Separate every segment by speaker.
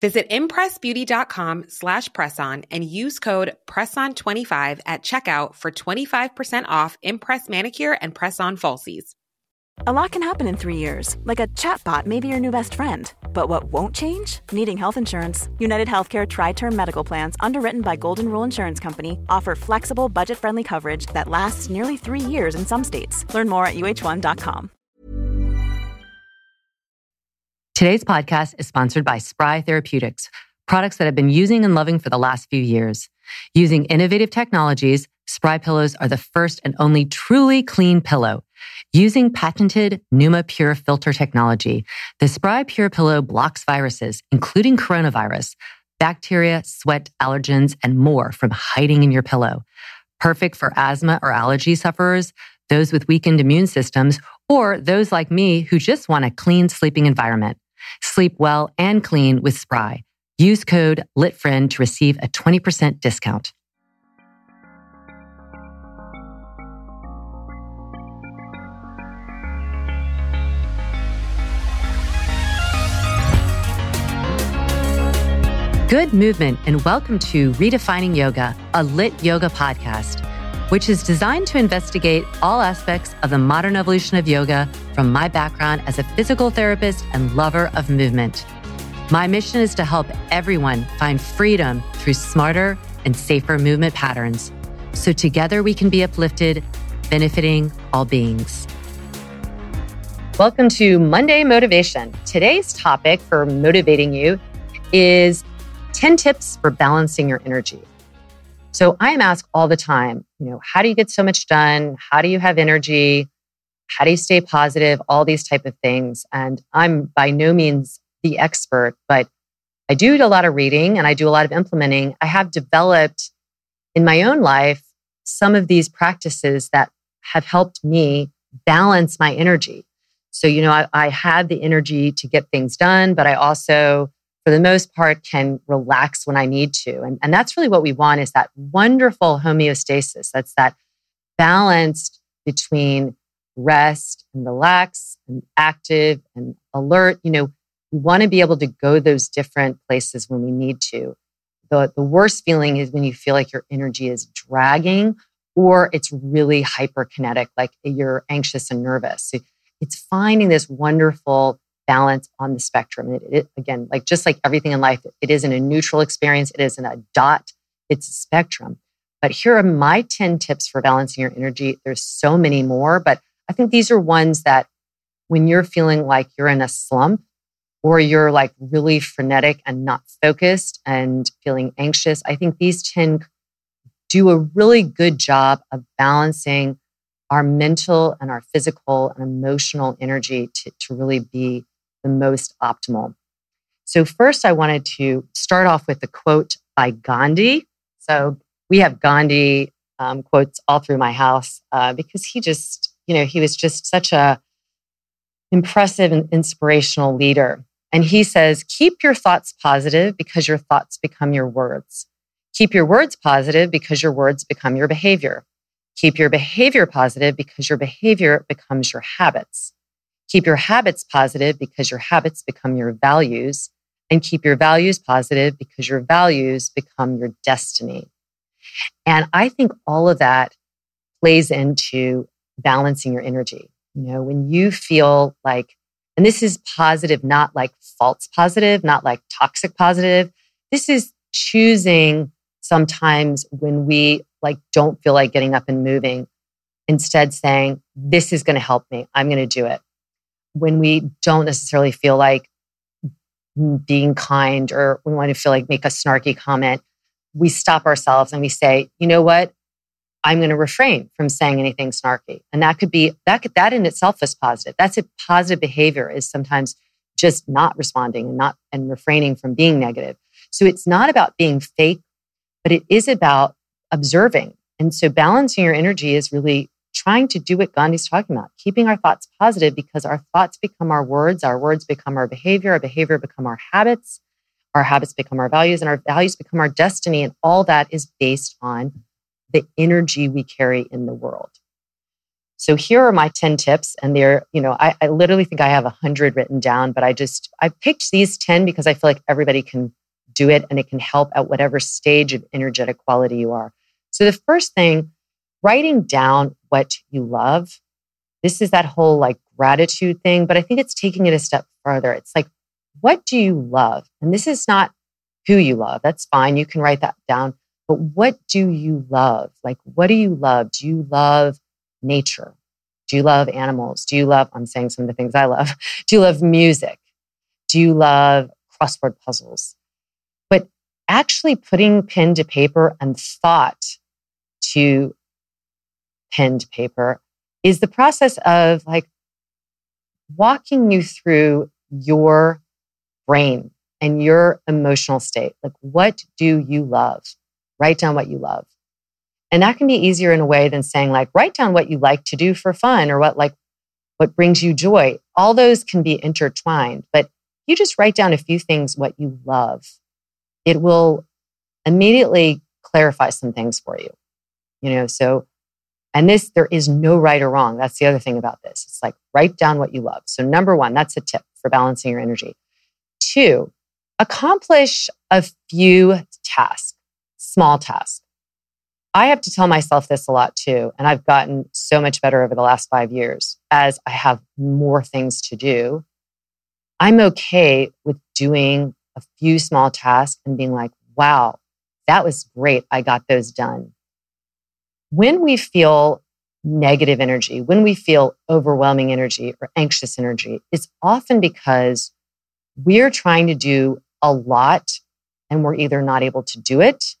Speaker 1: Visit impressbeauty.com slash presson and use code PRESSON25 at checkout for 25% off Impress Manicure and Press-On Falsies.
Speaker 2: A lot can happen in three years, like a chatbot may be your new best friend. But what won't change? Needing health insurance. United Healthcare Tri-Term Medical Plans, underwritten by Golden Rule Insurance Company, offer flexible, budget-friendly coverage that lasts nearly three years in some states. Learn more at uh1.com.
Speaker 3: Today's podcast is sponsored by Spry Therapeutics, products that I've been using and loving for the last few years. Using innovative technologies, Spry pillows are the first and only truly clean pillow. Using patented Numa Pure filter technology, the Spry Pure pillow blocks viruses, including coronavirus, bacteria, sweat, allergens, and more from hiding in your pillow. Perfect for asthma or allergy sufferers, those with weakened immune systems, or those like me who just want a clean sleeping environment. Sleep well and clean with Spry. Use code LITFRIEND to receive a 20% discount. Good movement, and welcome to Redefining Yoga, a lit yoga podcast which is designed to investigate all aspects of the modern evolution of yoga from my background as a physical therapist and lover of movement. My mission is to help everyone find freedom through smarter and safer movement patterns so together we can be uplifted, benefiting all beings. Welcome to Monday Motivation. Today's topic for motivating you is 10 tips for balancing your energy. So I am asked all the time, you know, how do you get so much done? How do you have energy? How do you stay positive? All these type of things. And I'm by no means the expert, but I do a lot of reading and I do a lot of implementing. I have developed in my own life some of these practices that have helped me balance my energy. So, you know, I, I had the energy to get things done, but I also for the most part can relax when I need to. And, and that's really what we want is that wonderful homeostasis. That's that balanced between rest and relax and active and alert. You know, we want to be able to go those different places when we need to. The, the worst feeling is when you feel like your energy is dragging or it's really hyperkinetic, like you're anxious and nervous. So it's finding this wonderful balance on the spectrum. It, it, again, like just like everything in life, it isn't a neutral experience. It isn't a dot. It's a spectrum. But here are my 10 tips for balancing your energy. There's so many more, but I think these are ones that when you're feeling like you're in a slump or you're like really frenetic and not focused and feeling anxious, I think these 10 do a really good job of balancing our mental and our physical and emotional energy to, to really be the most optimal. So, first, I wanted to start off with a quote by Gandhi. So, we have Gandhi um, quotes all through my house uh, because he just, you know, he was just such a impressive and inspirational leader. And he says, keep your thoughts positive because your thoughts become your words. Keep your words positive because your words become your behavior. Keep your behavior positive because your behavior becomes your habits. Keep your habits positive because your habits become your values and keep your values positive because your values become your destiny. And I think all of that plays into balancing your energy. You know, when you feel like, and this is positive, not like false positive, not like toxic positive. This is choosing sometimes when we like don't feel like getting up and moving, instead saying, this is going to help me. I'm going to do it when we don't necessarily feel like being kind or we want to feel like make a snarky comment, we stop ourselves and we say, you know what? I'm going to refrain from saying anything snarky. And that could be that could, that in itself is positive. That's a positive behavior is sometimes just not responding and not and refraining from being negative. So it's not about being fake, but it is about observing. And so balancing your energy is really trying to do what Gandhi's talking about, keeping our thoughts positive because our thoughts become our words, our words become our behavior, our behavior become our habits, our habits become our values, and our values become our destiny. And all that is based on the energy we carry in the world. So here are my 10 tips. And they're, you know, I, I literally think I have a hundred written down, but I just, I picked these 10 because I feel like everybody can do it and it can help at whatever stage of energetic quality you are. So the first thing, writing down what you love. This is that whole like gratitude thing, but I think it's taking it a step further. It's like, what do you love? And this is not who you love. That's fine. You can write that down. But what do you love? Like, what do you love? Do you love nature? Do you love animals? Do you love, I'm saying some of the things I love. Do you love music? Do you love crossword puzzles? But actually putting pen to paper and thought to pen to paper is the process of like walking you through your brain and your emotional state. Like, what do you love? Write down what you love. And that can be easier in a way than saying like, write down what you like to do for fun or what like, what brings you joy. All those can be intertwined, but you just write down a few things what you love. It will immediately clarify some things for you. You know, so, and this, there is no right or wrong. That's the other thing about this. It's like write down what you love. So, number one, that's a tip for balancing your energy. Two, accomplish a few tasks, small tasks. I have to tell myself this a lot too. And I've gotten so much better over the last five years as I have more things to do. I'm okay with doing a few small tasks and being like, wow, that was great. I got those done. When we feel negative energy, when we feel overwhelming energy or anxious energy, it's often because we're trying to do a lot and we're either not able to do it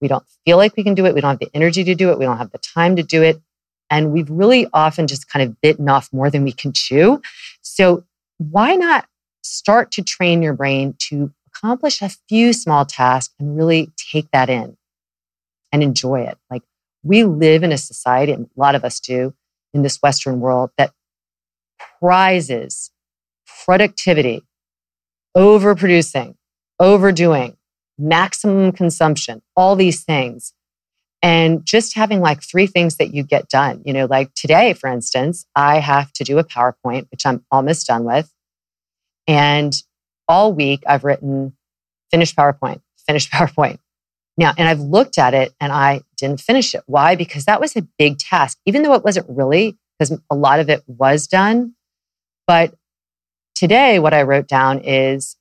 Speaker 3: we don't feel like we can do it. We don't have the energy to do it. We don't have the time to do it. And we've really often just kind of bitten off more than we can chew. So why not start to train your brain to accomplish a few small tasks and really take that in and enjoy it? Like we live in a society, and a lot of us do in this Western world that prizes productivity, overproducing, overdoing, maximum consumption, all these things. And just having like three things that you get done. You know, like today, for instance, I have to do a PowerPoint, which I'm almost done with. And all week I've written finished PowerPoint, finished PowerPoint. Now, and I've looked at it and I didn't finish it. Why? Because that was a big task, even though it wasn't really, because a lot of it was done. But today, what I wrote down is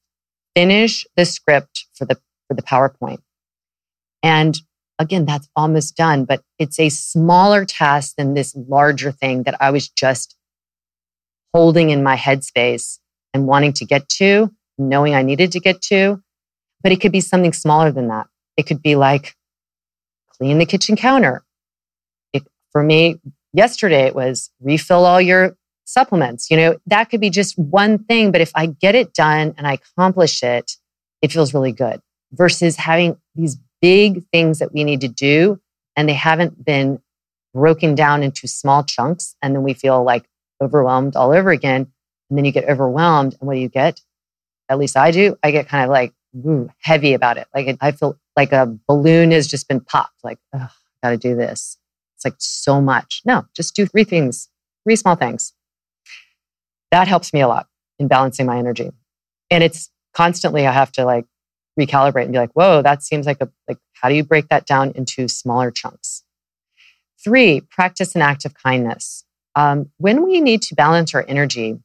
Speaker 3: finish the script for the for the PowerPoint. And again, that's almost done, but it's a smaller task than this larger thing that I was just holding in my headspace and wanting to get to, knowing I needed to get to. But it could be something smaller than that. It could be like clean the kitchen counter. It, for me, yesterday it was refill all your supplements. You know, that could be just one thing, but if I get it done and I accomplish it, it feels really good versus having these big things that we need to do and they haven't been broken down into small chunks. And then we feel like overwhelmed all over again. And then you get overwhelmed. And what do you get? At least I do. I get kind of like heavy about it. Like I feel like a balloon has just been popped. Like, oh, got to do this. It's like so much. No, just do three things, three small things. That helps me a lot in balancing my energy. And it's constantly, I have to like recalibrate and be like, whoa, that seems like a, like, how do you break that down into smaller chunks? Three, practice an act of kindness. Um, when we need to balance our energy,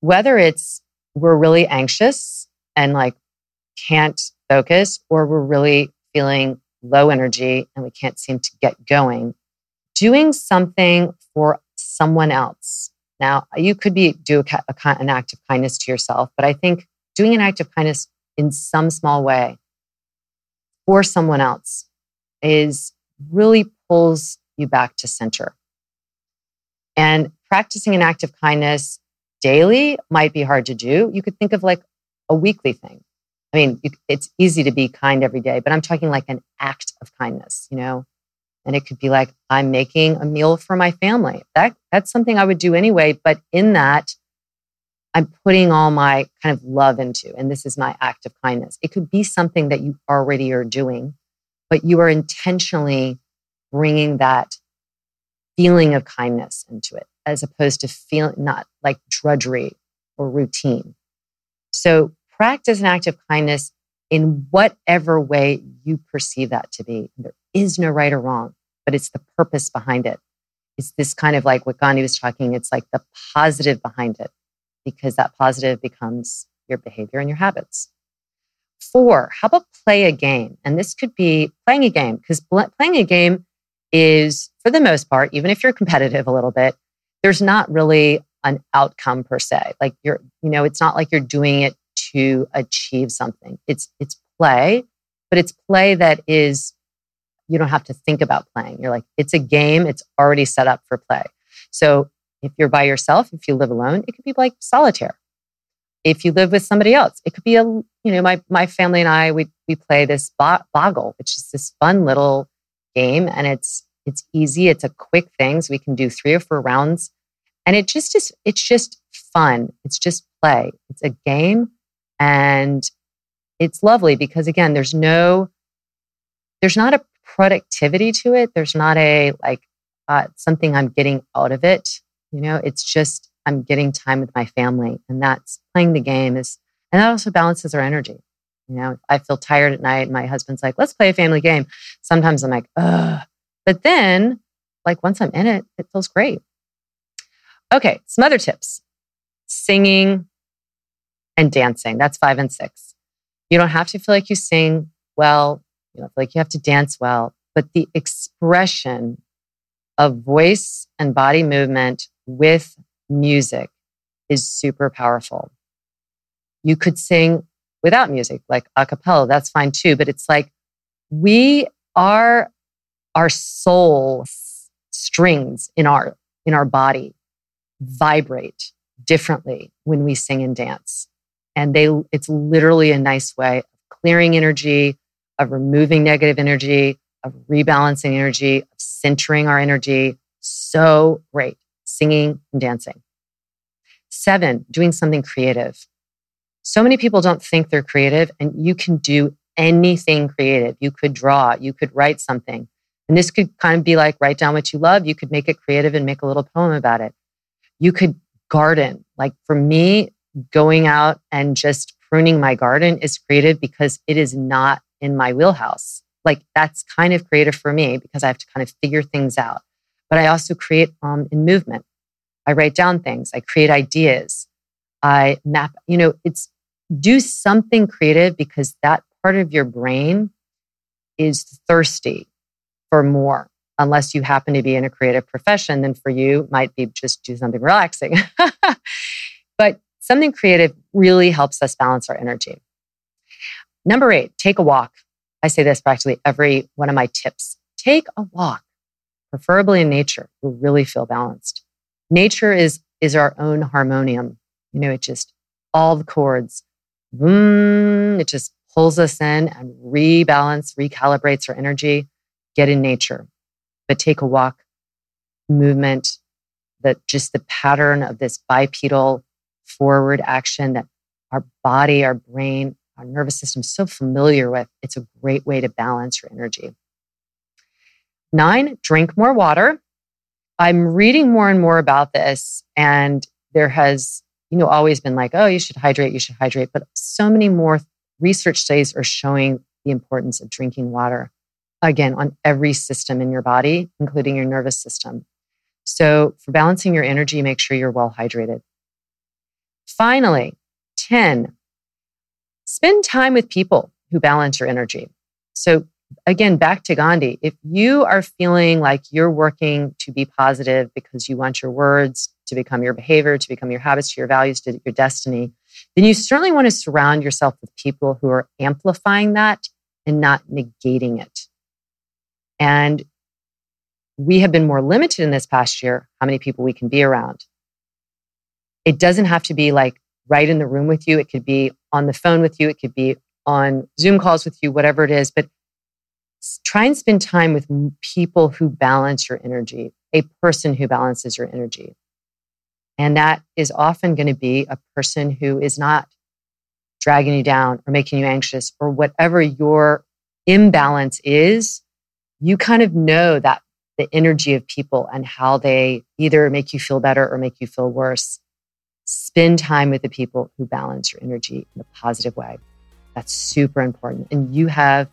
Speaker 3: whether it's we're really anxious and like can't focus, or we're really feeling low energy and we can't seem to get going, doing something for someone else. Now, you could be do a, a, an act of kindness to yourself, but I think doing an act of kindness in some small way for someone else is really pulls you back to center. And practicing an act of kindness daily might be hard to do. You could think of like a weekly thing. I mean, it's easy to be kind every day, but I'm talking like an act of kindness, you know, And it could be like, I'm making a meal for my family. That, that's something I would do anyway. But in that, I'm putting all my kind of love into, and this is my act of kindness. It could be something that you already are doing, but you are intentionally bringing that feeling of kindness into it as opposed to feeling not like drudgery or routine. So practice an act of kindness in whatever way you perceive that to be. There is no right or wrong, but it's the purpose behind it. It's this kind of like what Gandhi was talking, it's like the positive behind it, because that positive becomes your behavior and your habits. Four, how about play a game? And this could be playing a game, because playing a game is, for the most part, even if you're competitive a little bit, there's not really an outcome per se. Like you're, you know, it's not like you're doing it to achieve something. It's it's play, but it's play that is you don't have to think about playing. You're like it's a game, it's already set up for play. So if you're by yourself, if you live alone, it could be like solitaire. If you live with somebody else, it could be a you know my my family and I we we play this boggle, which is this fun little game, and it's it's easy. It's a quick thing, so we can do three or four rounds, and it just is it's just fun. It's just play. It's a game and it's lovely because again, there's no, there's not a productivity to it. There's not a like uh, something I'm getting out of it. You know, it's just I'm getting time with my family, and that's playing the game is, and that also balances our energy. You know, I feel tired at night. My husband's like, let's play a family game. Sometimes I'm like, ugh. But then, like, once I'm in it, it feels great. Okay, some other tips singing, and dancing. That's five and six. You don't have to feel like you sing well, you don't feel like you have to dance well, but the expression of voice and body movement with music is super powerful. You could sing without music, like a cappella, that's fine too, but it's like we are our soul strings in our in our body vibrate differently when we sing and dance and they it's literally a nice way of clearing energy of removing negative energy of rebalancing energy of centering our energy. So great singing and dancing. Seven doing something creative. So many people don't think they're creative and you can do anything creative. You could draw you could write something. And this could kind of be like write down what you love. You could make it creative and make a little poem about it. You could garden. Like for me going out and just pruning my garden is creative because it is not in my wheelhouse. Like that's kind of creative for me because I have to kind of figure things out. But I also create um, in movement. I write down things. I create ideas. I map, you know, it's do something creative because that part of your brain is thirsty for more. Unless you happen to be in a creative profession, then for you might be just do something relaxing. but something creative really helps us balance our energy. Number eight, take a walk. I say this practically every one of my tips. Take a walk, preferably in nature. You'll really feel balanced. Nature is, is our own harmonium. You know, it just, all the chords, it just pulls us in and rebalance, recalibrates our energy. Get in nature, but take a walk, movement, that just the pattern of this bipedal forward action that our body, our brain, our nervous system is so familiar with. It's a great way to balance your energy. Nine, drink more water. I'm reading more and more about this, and there has, you know, always been like, oh, you should hydrate, you should hydrate. But so many more research studies are showing the importance of drinking water again on every system in your body, including your nervous system. So, for balancing your energy, make sure you're well hydrated. Finally, 10, spend time with people who balance your energy. So, again, back to Gandhi, if you are feeling like you're working to be positive because you want your words to become your behavior, to become your habits, to your values, to your destiny, then you certainly want to surround yourself with people who are amplifying that and not negating it. And we have been more limited in this past year how many people we can be around. It doesn't have to be like right in the room with you. It could be on the phone with you. It could be on Zoom calls with you, whatever it is. But try and spend time with people who balance your energy, a person who balances your energy. And that is often going to be a person who is not dragging you down or making you anxious or whatever your imbalance is. You kind of know that the energy of people and how they either make you feel better or make you feel worse. Spend time with the people who balance your energy in a positive way. That's super important. And you have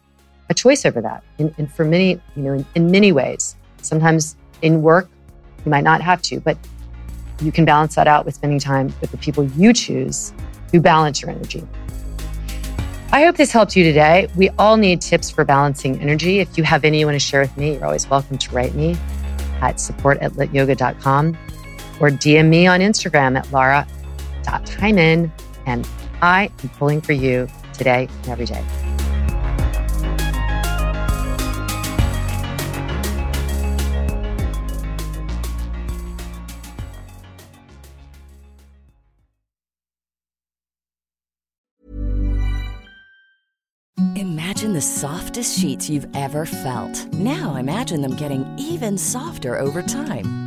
Speaker 3: a choice over that. And, and for many, you know, in, in many ways, sometimes in work, you might not have to, but you can balance that out with spending time with the people you choose who balance your energy. I hope this helped you today. We all need tips for balancing energy. If you have any you want to share with me, you're always welcome to write me at support at lityoga.com or DM me on Instagram at lara.heimann. And I am pulling for you today and every day.
Speaker 4: Imagine the softest sheets you've ever felt. Now imagine them getting even softer over time.